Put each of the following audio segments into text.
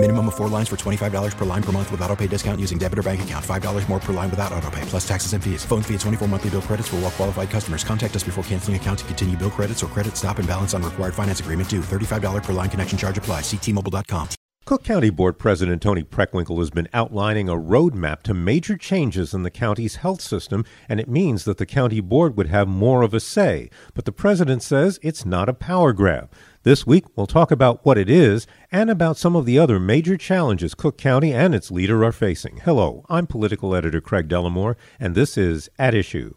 Minimum of four lines for $25 per line per month with auto pay discount using debit or bank account. $5 more per line without auto pay, plus taxes and fees. Phone fee at 24 monthly bill credits for all well qualified customers. Contact us before canceling account to continue bill credits or credit stop and balance on required finance agreement due. $35 per line connection charge apply. Ctmobile.com. Cook County Board President Toni Preckwinkle has been outlining a roadmap to major changes in the county's health system, and it means that the county board would have more of a say. But the president says it's not a power grab. This week, we'll talk about what it is and about some of the other major challenges Cook County and its leader are facing. Hello, I'm political editor Craig Dellamore, and this is At Issue.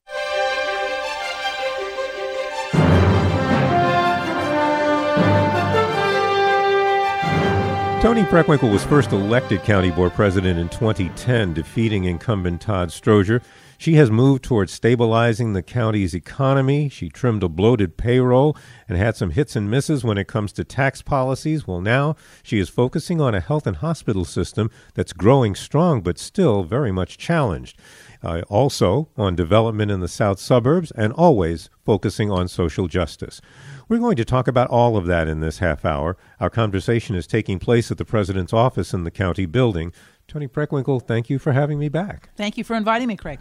Toni Preckwinkle was first elected county board president in 2010, defeating incumbent Todd Stroger. She has moved towards stabilizing the county's economy. She trimmed a bloated payroll and had some hits and misses when it comes to tax policies. Well, now she is focusing on a health and hospital system that's growing strong but still very much challenged. Uh, also on development in the south suburbs and always focusing on social justice. We're going to talk about all of that in this half hour. Our conversation is taking place at the president's office in the county building. Toni Preckwinkle, thank you for having me back. Thank you for inviting me, Craig.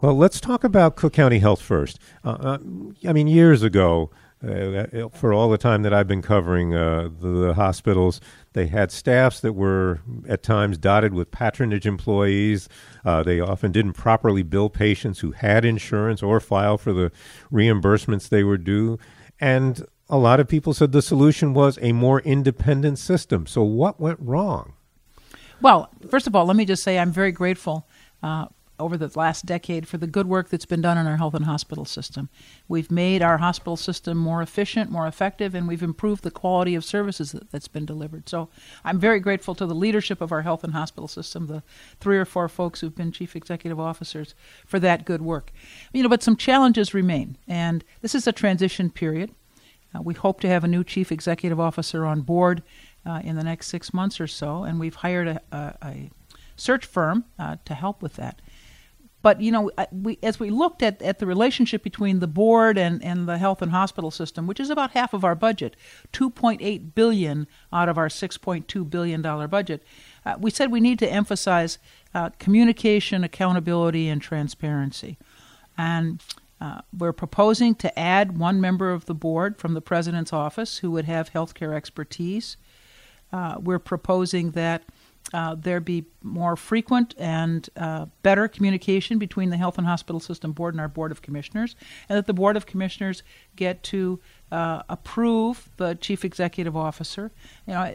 Well, let's talk about Cook County Health first. Uh, uh, I mean, years ago, uh, for all the time that I've been covering uh, the, the, hospitals, they had staffs that were at times dotted with patronage employees. Uh, they often didn't properly bill patients who had insurance or file for the reimbursements they were due. And a lot of people said the solution was a more independent system. So, what went wrong? Well, first of all, let me just say I'm very grateful uh, over the last decade for the good work that's been done in our health and hospital system. We've made our hospital system more efficient, more effective, and we've improved the quality of services that, has been delivered. So I'm very grateful to the leadership of our health and hospital system, the three or four folks who've been chief executive officers, for that good work. You know, but some challenges remain, and this is a transition period. Uh, we hope to have a new chief executive officer on board uh, in the next six months or so, and we've hired a, a, a search firm uh, to help with that. But you know, we, as we looked at, at the relationship between the board and, and the health and hospital system, which is about half of our budget, 2.8 billion out of our 6.2 billion dollar budget, uh, we said we need to emphasize uh, communication, accountability, and transparency. And uh, we're proposing to add one member of the board from the president's office who would have healthcare expertise. Uh, we're proposing that uh, there be more frequent and uh, better communication between the Health and Hospital System Board and our Board of Commissioners, and that the Board of Commissioners get to uh, approve the Chief Executive Officer. You know,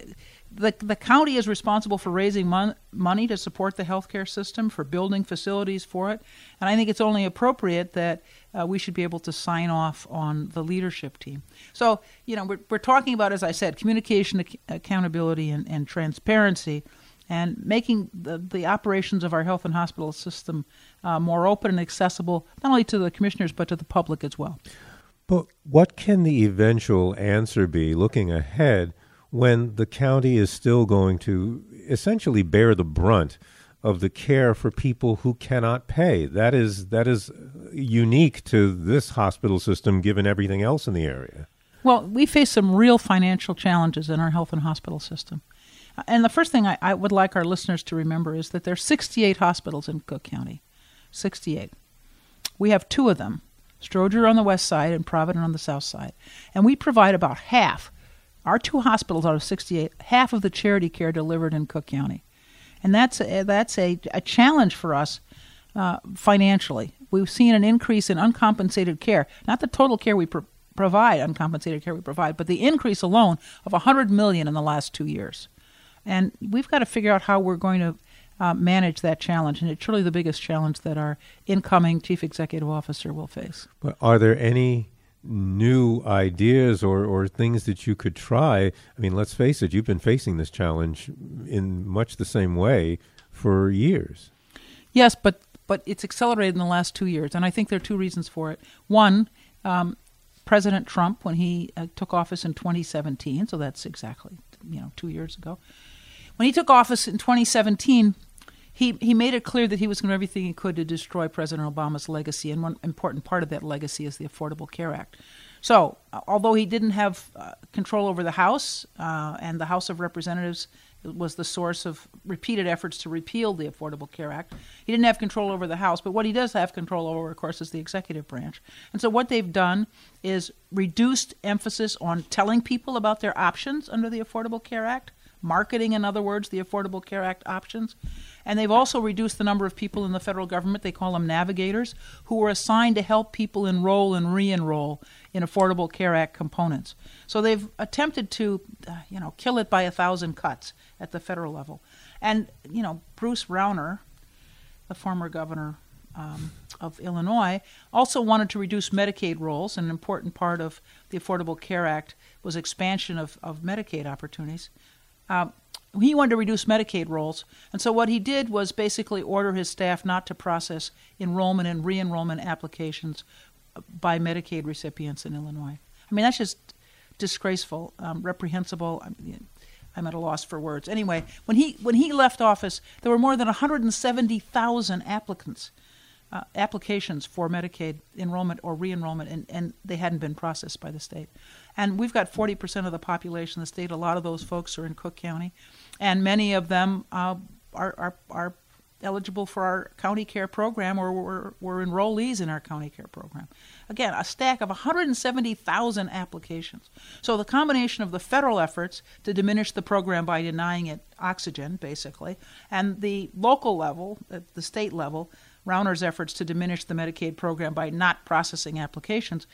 the, the county is responsible for raising mon- money to support the healthcare system, for building facilities for it, and I think it's only appropriate that uh, we should be able to sign off on the leadership team. So, you know, we're, we're talking about, as I said, communication, ac- accountability, and, and transparency, and making the, the operations of our health and hospital system uh, more open and accessible, not only to the commissioners, but to the public as well. But what can the eventual answer be looking ahead? when the county is still going to essentially bear the brunt of the care for people who cannot pay. That is that is unique to this hospital system given everything else in the area. Well, we face some real financial challenges in our health and hospital system. And the first thing I, I would like our listeners to remember is that there are 68 hospitals in Cook County. 68. We have two of them, Stroger on the west side and Provident on the south side. And we provide about half our two hospitals out of 68, half of the charity care delivered in Cook County. And that's a, that's a, a challenge for us uh, financially. We've seen an increase in uncompensated care, not the total care we pro- provide, uncompensated care we provide, but the increase alone of 100 million in the last two years. And we've got to figure out how we're going to uh, manage that challenge. And it's truly the biggest challenge that our incoming chief executive officer will face. But are there any new ideas or, or things that you could try. I mean, let's face it, you've been facing this challenge in much the same way for years. Yes, but but it's accelerated in the last two years, and I think there are two reasons for it. One, um, President Trump, when he uh, took office in 2017, so that's exactly you know two years ago, when he took office in 2017, he, he made it clear that he was going to do everything he could to destroy President Obama's legacy, and one important part of that legacy is the Affordable Care Act. So, although he didn't have uh, control over the House, uh, and the House of Representatives was the source of repeated efforts to repeal the Affordable Care Act, he didn't have control over the House. But what he does have control over, of course, is the executive branch. And so, what they've done is reduced emphasis on telling people about their options under the Affordable Care Act, marketing, in other words, the Affordable Care Act options. And they've also reduced the number of people in the federal government, they call them navigators, who are assigned to help people enroll and re enroll in Affordable Care Act components. So they've attempted to, uh, you know, kill it by a thousand cuts at the federal level. And, you know, Bruce Rauner, the former governor um, of Illinois, also wanted to reduce Medicaid rolls. An important part of the Affordable Care Act was expansion of, of Medicaid opportunities. Um, he wanted to reduce Medicaid rolls, and so what he did was basically order his staff not to process enrollment and re enrollment applications by Medicaid recipients in Illinois. I mean, that's just disgraceful, um, reprehensible. I'm at a loss for words. Anyway, when he when he left office, there were more than 170,000 applicants, uh, applications for Medicaid enrollment or re-enrollment, and, and they hadn't been processed by the state. And we've got 40% of the population in the state. A lot of those folks are in Cook County, and many of them uh, are, are are eligible for our county care program or were, were enrollees in our county care program. Again, a stack of 170,000 applications. So the combination of the federal efforts to diminish the program by denying it oxygen, basically, and the local level, the state level, Rauner's efforts to diminish the Medicaid program by not processing applications,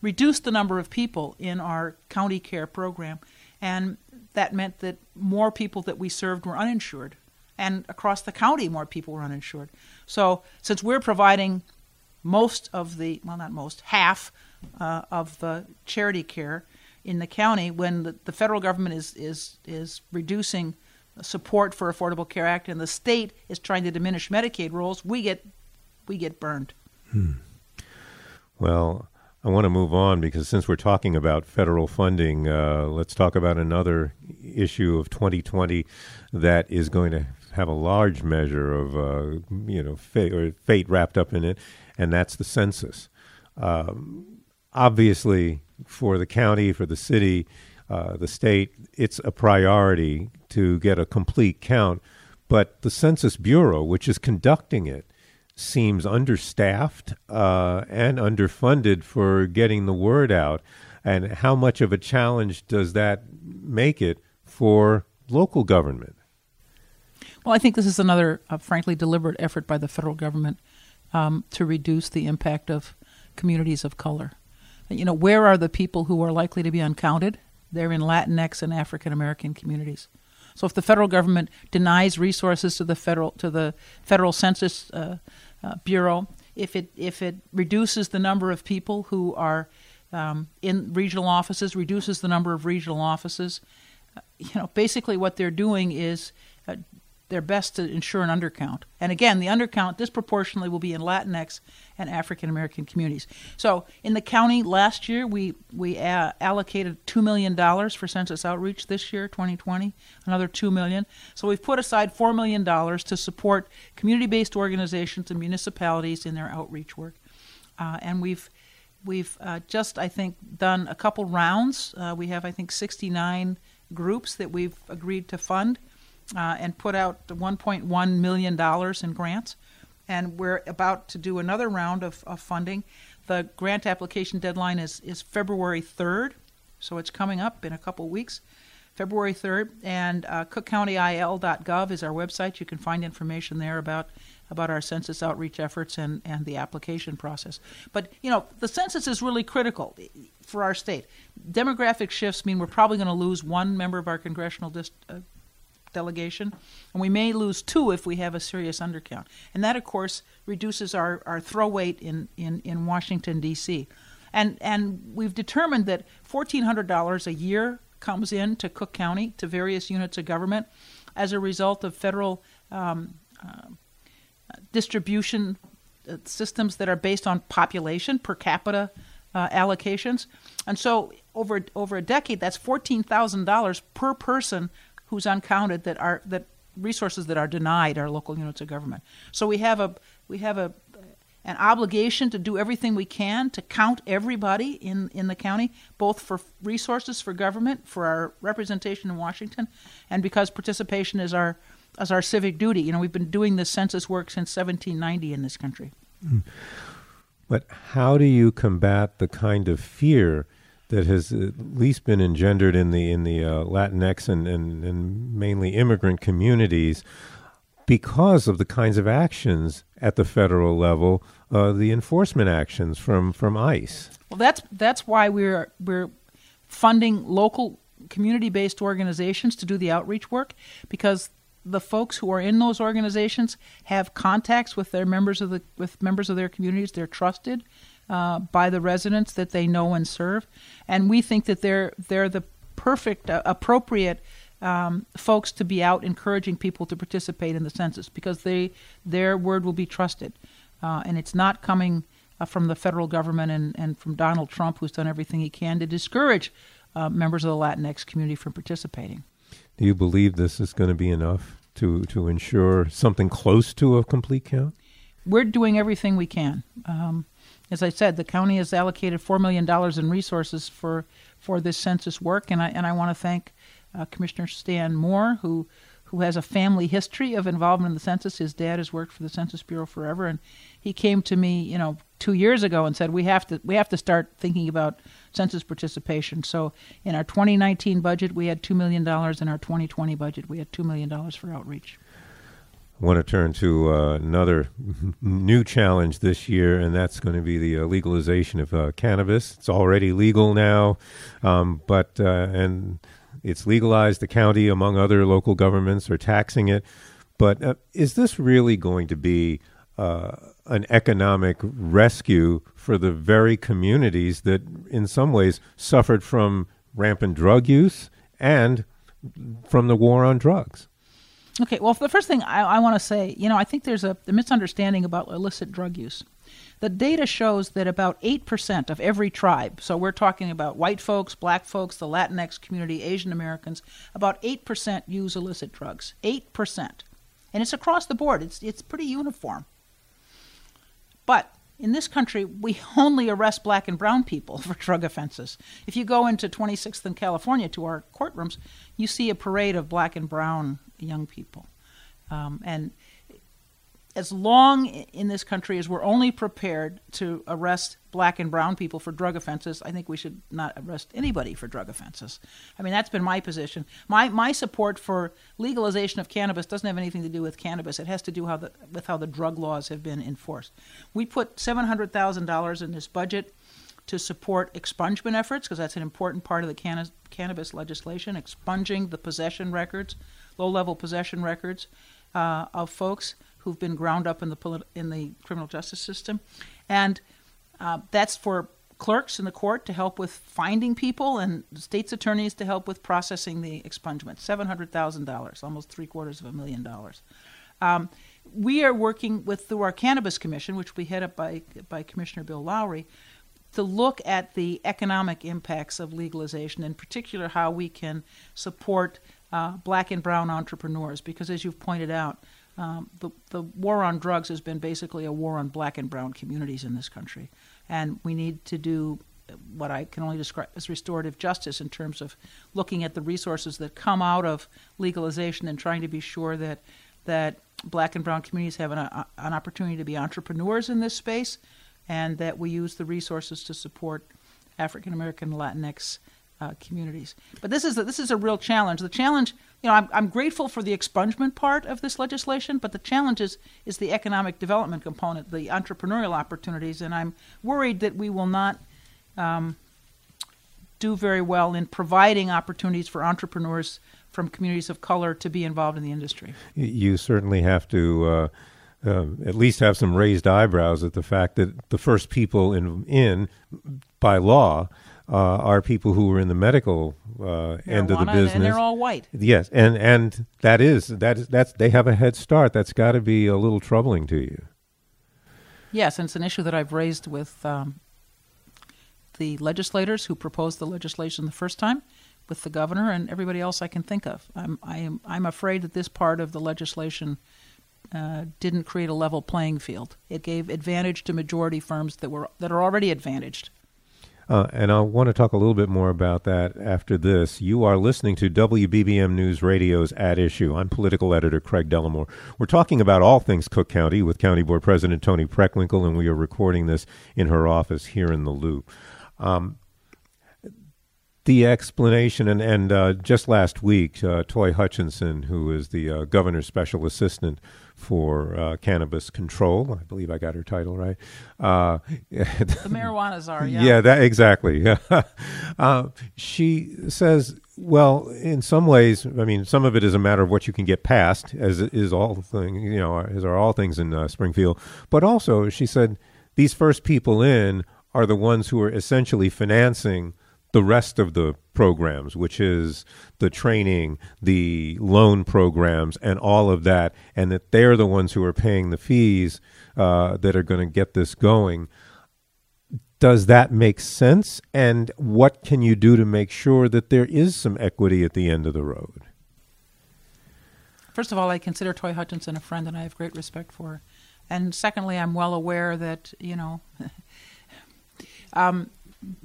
reduced the number of people in our county care program. And that meant that more people that we served were uninsured and across the county more people were uninsured. So since we're providing most of the well not most half uh, of the charity care in the county when the, the federal government is is is reducing support for affordable care act and the state is trying to diminish medicaid rolls we get we get burned hmm. well I want to move on because since we're talking about federal funding, uh, let's talk about another issue of 2020 that is going to have a large measure of uh, you know fate, fate wrapped up in it, and that's the census. Um, obviously, for the county, for the city, uh, the state, it's a priority to get a complete count. But the Census Bureau, which is conducting it, seems understaffed uh, and underfunded for getting the word out. And how much of a challenge does that make it for local government? Well, I think this is another, uh, frankly, deliberate effort by the federal government um, to reduce the impact of communities of color. You know, where are the people who are likely to be uncounted? They're in Latinx and African American communities. So, if the federal government denies resources to the federal to the federal census uh, uh, bureau, if it if it reduces the number of people who are um, in regional offices, reduces the number of regional offices, uh, you know, basically what they're doing is their best to ensure an undercount. And again, the undercount disproportionately will be in Latinx and African American communities. So in the county last year, we we uh, allocated two million dollars for census outreach. This year, 2020, another two million. So we've put aside four million dollars to support community-based organizations and municipalities in their outreach work. Uh, and we've we've uh, just I think done a couple rounds. Uh, we have I think 69 groups that we've agreed to fund uh, and put out $1.1 million in grants. And we're about to do another round of, of funding. The grant application deadline is, is February 3rd, so it's coming up in a couple weeks. February 3rd, and uh, cookcountyil.gov is our website. You can find information there about about our census outreach efforts and, and the application process. But you know, the census is really critical for our state. Demographic shifts mean we're probably going to lose one member of our congressional dist- uh, delegation, and we may lose two if we have a serious undercount. And that, of course, reduces our, our throw weight in, in, in Washington, D.C. And, and we've determined that $1,400 a year comes in to Cook County, to various units of government, as a result of federal um, uh, distribution uh, systems that are based on population per capita uh, allocations. And so over over a decade, that's fourteen thousand dollars per person who's uncounted that are that resources that are denied our local units of government. So we have a we have a an obligation to do everything we can to count everybody in, in the county, both for resources for government, for our representation in Washington, and because participation is our as our civic duty. You know, we've been doing this census work since 1790 in this country. Mm. But how do you combat the kind of fear that has at least been engendered in the in the uh, Latinx and, and, and mainly immigrant communities because of the kinds of actions at the federal level, uh, the enforcement actions from, from ICE. Well, that's that's why we're we're funding local community-based organizations to do the outreach work because the folks who are in those organizations have contacts with their members of the with members of their communities. They're trusted uh, by the residents that they know and serve, and we think that they're they're the perfect, uh, appropriate um, folks to be out encouraging people to participate in the census because they their word will be trusted, uh, and it's not coming uh, from the federal government and, and from Donald Trump, who's done everything he can to discourage uh, members of the Latinx community from participating. Do you believe this is going to be enough to, to ensure something close to a complete count? We're doing everything we can. Um, as I said, the county has allocated $4 million in resources for, for this census work, and I, and I want to thank uh, Commissioner Stan Moore, who who has a family history of involvement in the census. His dad has worked for the Census Bureau forever, and he came to me, you know, two years ago and said we have to we have to start thinking about census participation. So in our 2019 budget, we had two million dollars. In our 2020 budget, we had two million dollars for outreach. Want to turn to uh, another new challenge this year, and that's going to be the uh, legalization of uh, cannabis. It's already legal now, um, but uh, and it's legalized. The county, among other local governments, are taxing it. But uh, is this really going to be uh, an economic rescue for the very communities that, in some ways, suffered from rampant drug use and from the war on drugs? Okay, well, the first thing I, I want to say, you know, I think there's a, a misunderstanding about illicit drug use. The data shows that about 8% of every tribe, so we're talking about white folks, black folks, the Latinx community, Asian Americans, about 8% use illicit drugs. 8%. And it's across the board, it's, it's pretty uniform. But in this country, we only arrest black and brown people for drug offenses. If you go into 26th and California to our courtrooms, you see a parade of black and brown young people. Um, and as long in this country as we're only prepared to arrest black and brown people for drug offenses, I think we should not arrest anybody for drug offenses. I mean, that's been my position. My my support for legalization of cannabis doesn't have anything to do with cannabis. It has to do how the, with how the drug laws have been enforced. We put seven hundred thousand dollars in this budget to support expungement efforts because that's an important part of the canna- cannabis legislation, expunging the possession records, low-level possession records uh, of folks who've been ground up in the polit- in the criminal justice system, and uh, that's for clerks in the court to help with finding people and state's attorneys to help with processing the expungement. Seven hundred thousand dollars, almost three quarters of a million dollars. Um, we are working with through our cannabis commission, which we head up by by Commissioner Bill Lowery, to look at the economic impacts of legalization, in particular how we can support uh, black and brown entrepreneurs, because as you've pointed out, um, the, the war on drugs has been basically a war on black and brown communities in this country. And we need to do what I can only describe as restorative justice in terms of looking at the resources that come out of legalization and trying to be sure that that black and brown communities have an, uh, an opportunity to be entrepreneurs in this space and that we use the resources to support African American Latinx uh, communities. But this is a, this is a real challenge. The challenge, you know, I'm, I'm grateful for the expungement part of this legislation, but the challenge is, is the economic development component, the entrepreneurial opportunities, and I'm worried that we will not um, do very well in providing opportunities for entrepreneurs from communities of color to be involved in the industry. You certainly have to. Uh, uh, at least have some raised eyebrows at the fact that the first people in, in by law, uh, are people who are in the medical uh, end of the business, and they're all white. Yes, and and that is that is that's they have a head start. That's got to be a little troubling to you. Yes, and it's an issue that I've raised with um, the legislators who proposed the legislation the first time, with the governor and everybody else I can think of. I'm I am I'm afraid that this part of the legislation uh, didn't create a level playing field. It gave advantage to majority firms that were that are already advantaged. Uh, and I want to talk a little bit more about that after this. You are listening to WBBM News Radio's At Issue. I'm political editor Craig Dellamore. We're talking about all things Cook County with County Board President Toni Preckwinkle, and we are recording this in her office here in the Loop. Um, the explanation, and, and uh, just last week, uh, Toi Hutchinson, who is the uh, governor's special assistant for uh, cannabis control, I believe I got her title right. Uh, the marijuana czar, yeah. Yeah, that exactly. Uh, she says, well, in some ways, I mean, some of it is a matter of what you can get past, as is all thing, you know, as are all things in Springfield. But also, she said, these first people in are the ones who are essentially financing the rest of the programs, which is the training, the loan programs, and all of that, and that they're the ones who are paying the fees uh, that are going to get this going. Does that make sense? And what can you do to make sure that there is some equity at the end of the road? First of all, I consider Toi Hutchinson a friend, and I have great respect for her. And secondly, I'm well aware that you know um,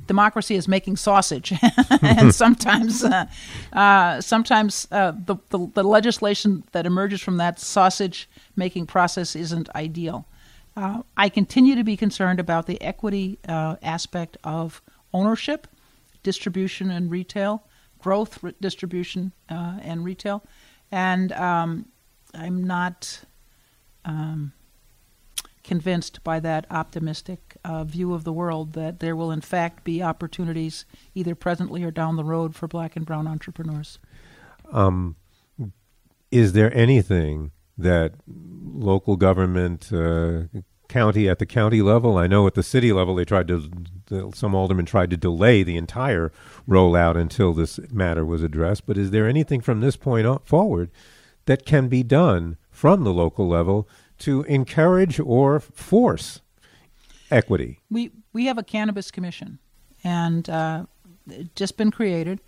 democracy is making sausage, and sometimes, uh, uh, sometimes uh, the, the, the legislation that emerges from that sausage making process isn't ideal. Uh, I continue to be concerned about the equity uh, aspect of ownership, distribution, and retail, growth, distribution, uh, and retail, and um, I'm not. Um, convinced by that optimistic uh, view of the world that there will in fact be opportunities either presently or down the road for black and brown entrepreneurs. Um, is there anything that local government, uh, county at the county level, I know at the city level they tried to, some aldermen tried to delay the entire rollout until this matter was addressed, but is there anything from this point forward that can be done from the local level to encourage or force equity? We we have a cannabis commission, and uh, just been created.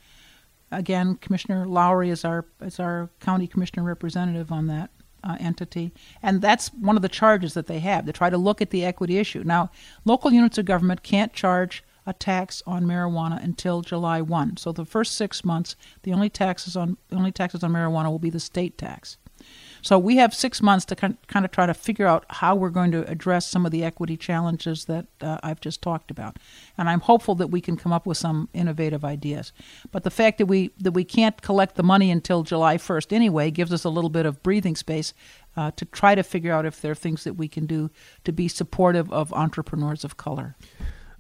Again, Commissioner Lowery is our is our county commissioner representative on that uh, entity, and that's one of the charges that they have to try to look at the equity issue. Now, local units of government can't charge a tax on marijuana until July 1. So the first 6 months, the only taxes on the only taxes on marijuana will be the state tax. So we have six months to kind of try to figure out how we're going to address some of the equity challenges that uh, I've just talked about, and I'm hopeful that we can come up with some innovative ideas. But the fact that we that we can't collect the money until July 1st anyway gives us a little bit of breathing space uh, to try to figure out if there are things that we can do to be supportive of entrepreneurs of color.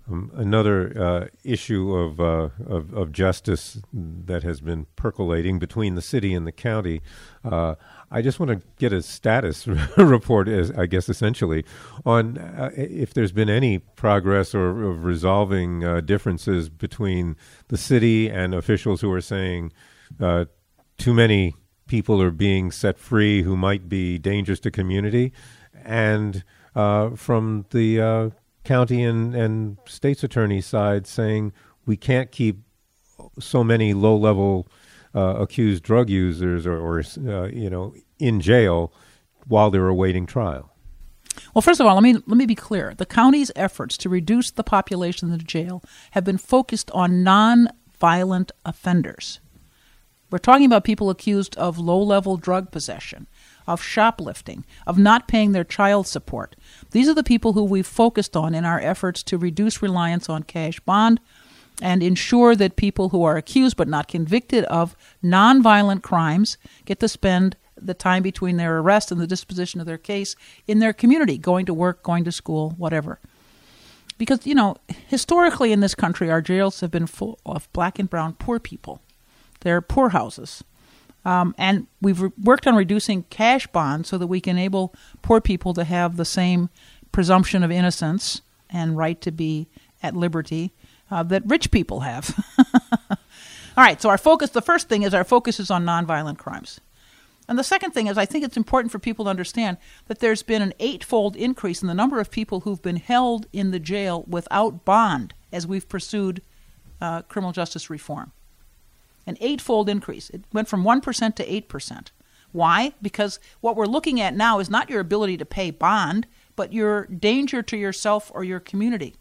Um, another uh, issue of, uh, of, of justice that has been percolating between the city and the county. Uh, I just want to get a status report, as I guess essentially, on uh, if there's been any progress or of resolving uh, differences between the city and officials who are saying uh, too many people are being set free who might be dangerous to community, and from the county and, and state's attorney side saying we can't keep so many low level uh, accused drug users or, or uh, you know in jail while they're awaiting trial. Well, first of all, let me let me be clear. The county's efforts to reduce the population in the jail have been focused on non-violent offenders. We're talking about people accused of low-level drug possession, of shoplifting, of not paying their child support. These are the people who we've focused on in our efforts to reduce reliance on cash bond and ensure that people who are accused but not convicted of nonviolent crimes get to spend the time between their arrest and the disposition of their case in their community, going to work, going to school, whatever. Because, you know, historically in this country, our jails have been full of black and brown poor people. They're poorhouses. Um, and we've re- worked on reducing cash bonds so that we can enable poor people to have the same presumption of innocence and right to be at liberty uh, that rich people have. All right, so our focus, the first thing is our focus is on nonviolent crimes. And the second thing is, I think it's important for people to understand that there's been an eightfold increase in the number of people who've been held in the jail without bond as we've pursued uh, criminal justice reform. An eightfold increase. It went from 1% to 8%. Why? Because what we're looking at now is not your ability to pay bond, but your danger to yourself or your community.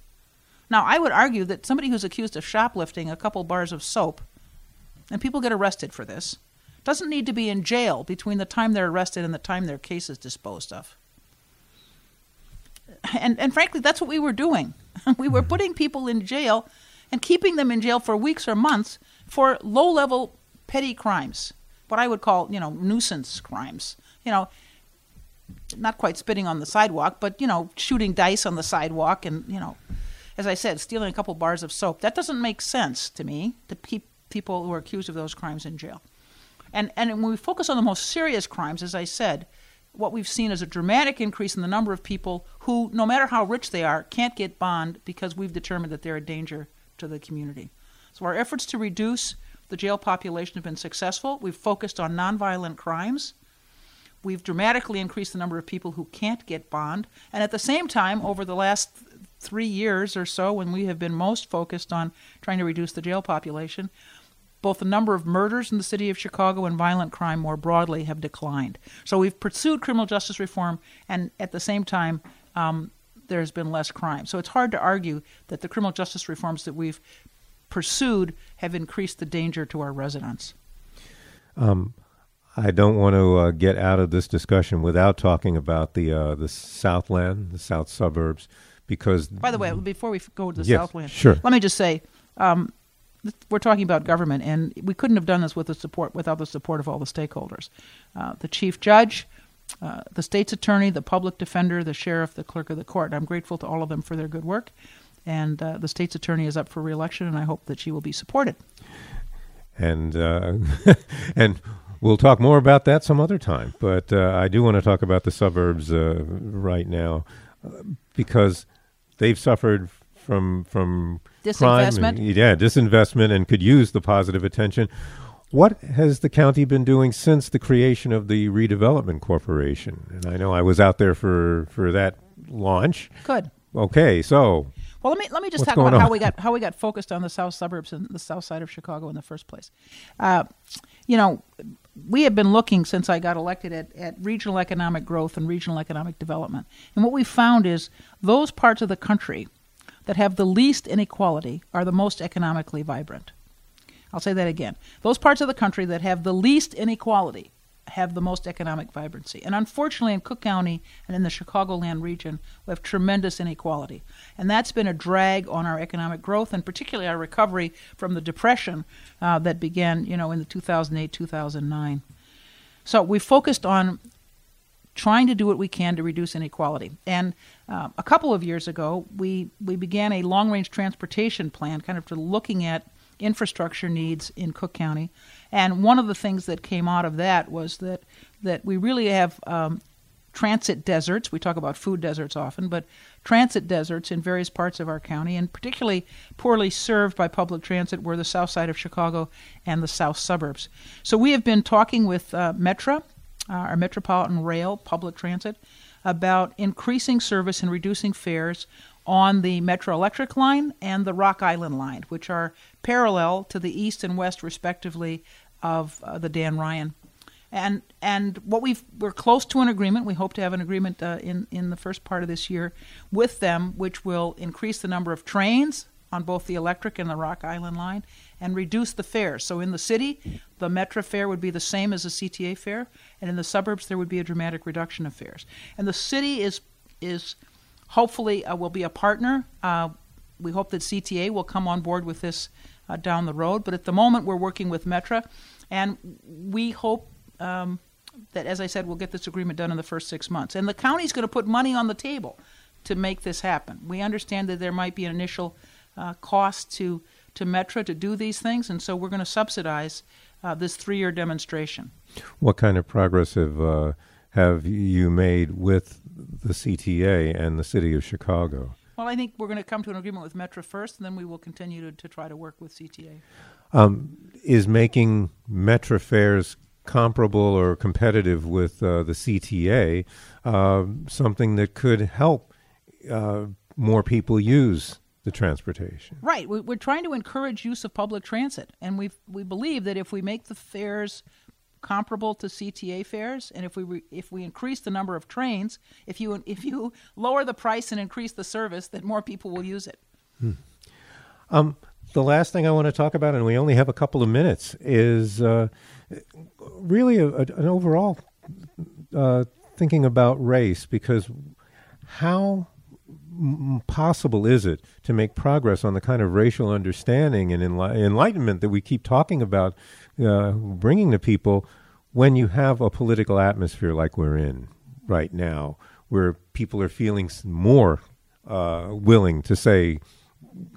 Now, I would argue that somebody who's accused of shoplifting a couple bars of soap, and people get arrested for this, doesn't need to be in jail between the time they're arrested and the time their case is disposed of. And, and frankly, that's what we were doing. we were mm-hmm. putting people in jail and keeping them in jail for weeks or months for low level petty crimes, what I would call, you know, nuisance crimes. You know, not quite spitting on the sidewalk, but, you know, shooting dice on the sidewalk and, you know, as I said, stealing a couple bars of soap. That doesn't make sense to me to keep people who are accused of those crimes in jail. And, and when we focus on the most serious crimes, as I said, what we've seen is a dramatic increase in the number of people who, no matter how rich they are, can't get bond because we've determined that they're a danger to the community. So our efforts to reduce the jail population have been successful. We've focused on nonviolent crimes. We've dramatically increased the number of people who can't get bond. And at the same time, over the last three years or so, when we have been most focused on trying to reduce the jail population, both the number of murders in the city of Chicago and violent crime more broadly have declined. So we've pursued criminal justice reform, and at the same time, um, there's been less crime. So it's hard to argue that the criminal justice reforms that we've pursued have increased the danger to our residents. Um, I don't want to uh, get out of this discussion without talking about the uh, the Southland, the South suburbs, because. By the way, before we go to the yes, Southland, sure. let me just say. Um, we're talking about government, and we couldn't have done this with the support without the support of all the stakeholders. Uh, the chief judge, uh, the state's attorney, the public defender, the sheriff, the clerk of the court. I'm grateful to all of them for their good work, and uh, the state's attorney is up for reelection, and I hope that she will be supported. And uh, and we'll talk more about that some other time. But uh, I do want to talk about the suburbs uh, right now because they've suffered from from disinvestment. Crime, yeah, disinvestment, and could use the positive attention. What has the county been doing since the creation of the redevelopment corporation? And I know I was out there for for that launch. Good. Okay, so well, let me let me just What's talk about on? how we got how we got focused on the south suburbs and the south side of Chicago in the first place. Uh, you know, we have been looking since I got elected at, at regional economic growth and regional economic development, and what we found is those parts of the country that have the least inequality are the most economically vibrant. I'll say that again. Those parts of the country that have the least inequality have the most economic vibrancy. And unfortunately, in Cook County and in the Chicagoland region, we have tremendous inequality. And that's been a drag on our economic growth and particularly our recovery from the depression uh, that began, you know, in the 2008 2009. So we focused on trying to do what we can to reduce inequality. And uh, a couple of years ago, we, we began a long range transportation plan, kind of to looking at infrastructure needs in Cook County. And one of the things that came out of that was that, that we really have um, transit deserts. We talk about food deserts often, but transit deserts in various parts of our county, and particularly poorly served by public transit were the south side of Chicago and the south suburbs. So we have been talking with uh, Metra uh, our Metropolitan Rail public transit about increasing service and reducing fares on the Metra Electric line and the Rock Island line, which are parallel to the east and west, respectively, of uh, the Dan Ryan. And and what we've we're close to an agreement. We hope to have an agreement uh, in in the first part of this year with them, which will increase the number of trains on both the electric and the Rock Island line and reduce the fares. So in the city, the Metra fare would be the same as the CTA fare, and in the suburbs there would be a dramatic reduction of fares. And the city is is hopefully uh, will be a partner. Uh, we hope that CTA will come on board with this uh, down the road. But at the moment, we're working with Metra, and we hope. Um, that, as I said, we'll get this agreement done in the first six months. And the county's going to put money on the table to make this happen. We understand that there might be an initial uh, cost to to Metra to do these things, and so we're going to subsidize uh, this three-year demonstration. What kind of progress have uh, have you made with the CTA and the city of Chicago? Well, I think we're going to come to an agreement with Metra first, and then we will continue to, to try to work with CTA. Um, is making Metra fares comparable or competitive with uh, the CTA uh, something that could help uh, more people use the transportation. Right. We- We're trying to encourage use of public transit, and we we believe that if we make the fares comparable to CTA fares, and if we re- if we increase the number of trains, if you if you lower the price and increase the service, that more people will use it. Um, the last thing I want to talk about, and we only have a couple of minutes, is uh, really a, a, an overall uh, thinking about race because how m- possible is it to make progress on the kind of racial understanding and enli- enlightenment that we keep talking about uh, bringing to people when you have a political atmosphere like we're in right now, where people are feeling more uh, willing to say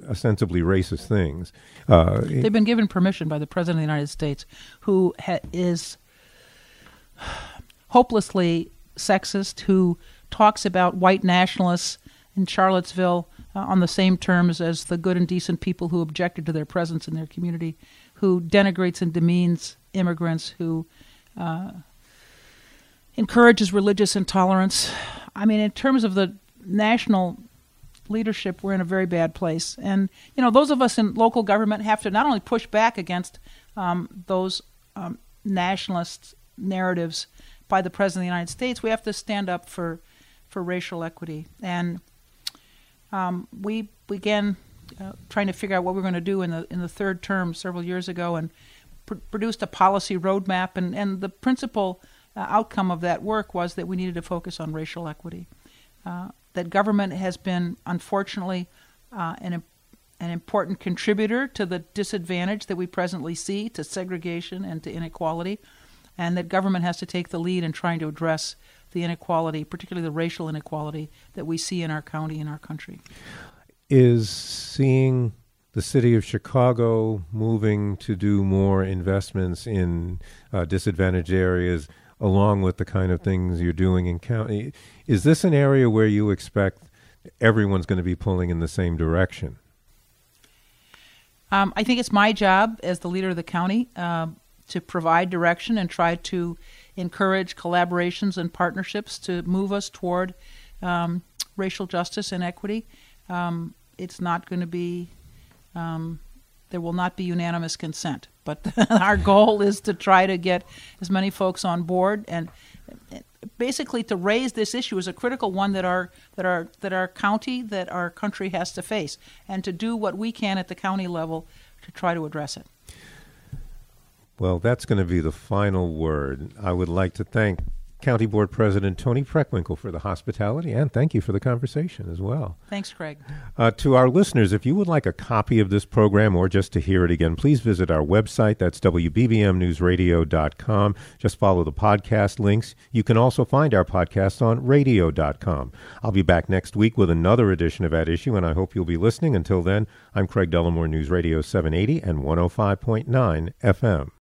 ostensibly racist things. Uh, They've been given permission by the President of the United States, who ha- is hopelessly sexist, who talks about white nationalists in Charlottesville uh, on the same terms as the good and decent people who objected to their presence in their community, who denigrates and demeans immigrants, who uh, encourages religious intolerance. I mean, in terms of the national leadership, we're in a very bad place. And you know, those of us in local government have to not only push back against um, those um, nationalist narratives by the president of the United States, we have to stand up for for racial equity. And um, we began uh, trying to figure out what we we're going to do in the in the third term several years ago, and pr- produced a policy roadmap. And and the principal uh, outcome of that work was that we needed to focus on racial equity. Uh, that government has been, unfortunately, uh, an, an important contributor to the disadvantage that we presently see, to segregation and to inequality, and that government has to take the lead in trying to address the inequality, particularly the racial inequality that we see in our county and our country. is seeing the city of Chicago moving to do more investments in uh, disadvantaged areas, along with the kind of things you're doing in county. Is this an area where you expect everyone's going to be pulling in the same direction? Um, I think it's my job as the leader of the county um, to provide direction and try to encourage collaborations and partnerships to move us toward um, racial justice and equity. Um, it's not going to be, um, there will not be unanimous consent, but our goal is to try to get as many folks on board and basically to raise this issue as a critical one that our that our that our county that our country has to face and to do what we can at the county level to try to address it. Well, that's going to be the final word. I would like to thank County Board President Toni Preckwinkle for the hospitality and thank you for the conversation as well. Thanks, Craig. Uh, to our listeners, if you would like a copy of this program or just to hear it again, please visit our website. That's WBBMNewsRadio.com. Just follow the podcast links. You can also find our podcast on radio.com. I'll be back next week with another edition of At Issue, and I hope you'll be listening. Until then, I'm Craig Dellamore, News Radio 780 and 105.9 FM.